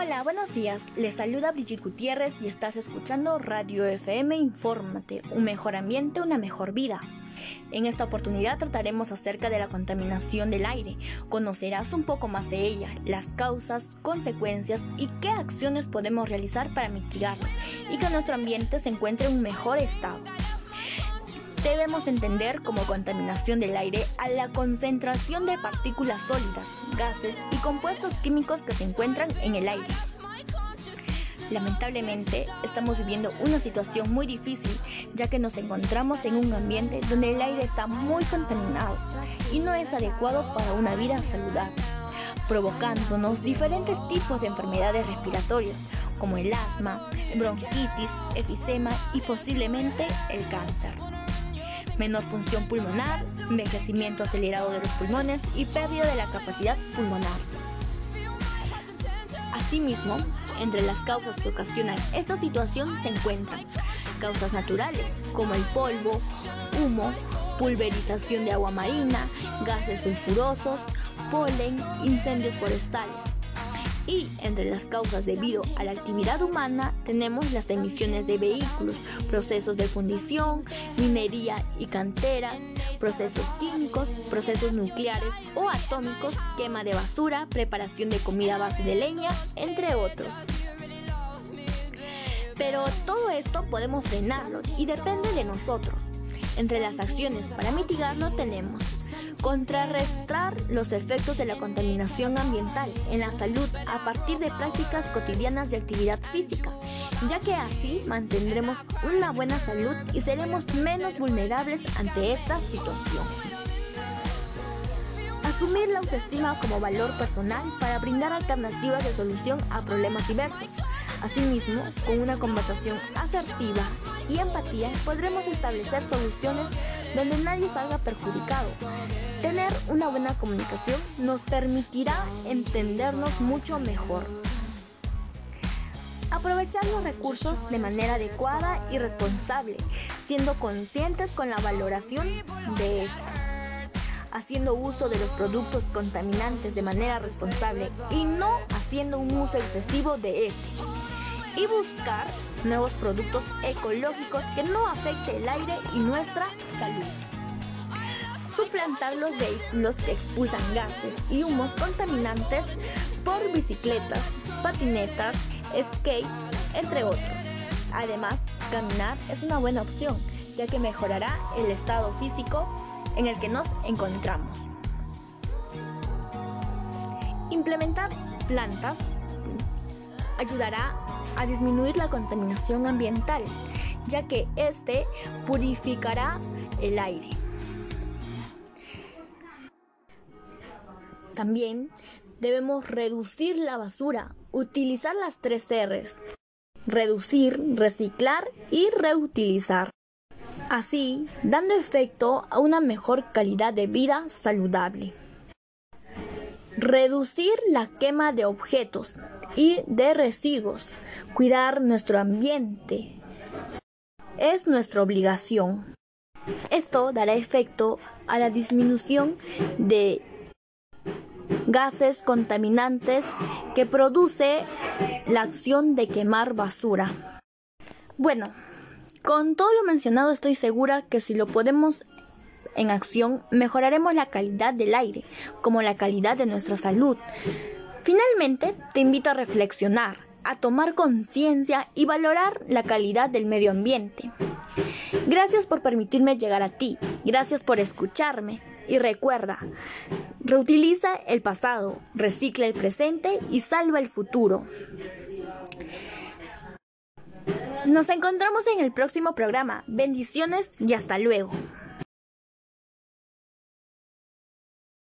Hola, buenos días. Les saluda Brigitte Gutiérrez y estás escuchando Radio FM Infórmate, un mejor ambiente, una mejor vida. En esta oportunidad trataremos acerca de la contaminación del aire. Conocerás un poco más de ella, las causas, consecuencias y qué acciones podemos realizar para mitigarlas y que nuestro ambiente se encuentre en un mejor estado. Debemos entender como contaminación del aire a la concentración de partículas sólidas, gases y compuestos químicos que se encuentran en el aire. Lamentablemente, estamos viviendo una situación muy difícil, ya que nos encontramos en un ambiente donde el aire está muy contaminado y no es adecuado para una vida saludable, provocándonos diferentes tipos de enfermedades respiratorias, como el asma, bronquitis, efisema y posiblemente el cáncer menor función pulmonar, envejecimiento acelerado de los pulmones y pérdida de la capacidad pulmonar. Asimismo, entre las causas que ocasionan esta situación se encuentran causas naturales como el polvo, humo, pulverización de agua marina, gases sulfurosos, polen, incendios forestales. Y entre las causas debido a la actividad humana tenemos las emisiones de vehículos, procesos de fundición, minería y canteras, procesos químicos, procesos nucleares o atómicos, quema de basura, preparación de comida a base de leña, entre otros. Pero todo esto podemos frenarlo y depende de nosotros. Entre las acciones para mitigarlo tenemos Contrarrestar los efectos de la contaminación ambiental en la salud a partir de prácticas cotidianas de actividad física, ya que así mantendremos una buena salud y seremos menos vulnerables ante esta situación. Asumir la autoestima como valor personal para brindar alternativas de solución a problemas diversos. Asimismo, con una conversación asertiva y empatía podremos establecer soluciones donde nadie salga perjudicado. Tener una buena comunicación nos permitirá entendernos mucho mejor. Aprovechar los recursos de manera adecuada y responsable, siendo conscientes con la valoración de estos haciendo uso de los productos contaminantes de manera responsable y no haciendo un uso excesivo de este. Y buscar nuevos productos ecológicos que no afecte el aire y nuestra salud. Suplantar los vehículos que expulsan gases y humos contaminantes por bicicletas, patinetas, skate, entre otros. Además, caminar es una buena opción, ya que mejorará el estado físico en el que nos encontramos. Implementar plantas ayudará a disminuir la contaminación ambiental, ya que este purificará el aire. También debemos reducir la basura, utilizar las tres R's. Reducir, reciclar y reutilizar. Así, dando efecto a una mejor calidad de vida saludable. Reducir la quema de objetos y de residuos. Cuidar nuestro ambiente es nuestra obligación. Esto dará efecto a la disminución de gases contaminantes que produce la acción de quemar basura. Bueno, con todo lo mencionado estoy segura que si lo podemos en acción mejoraremos la calidad del aire, como la calidad de nuestra salud. Finalmente, te invito a reflexionar, a tomar conciencia y valorar la calidad del medio ambiente. Gracias por permitirme llegar a ti, gracias por escucharme y recuerda, reutiliza el pasado, recicla el presente y salva el futuro. Nos encontramos en el próximo programa. Bendiciones y hasta luego.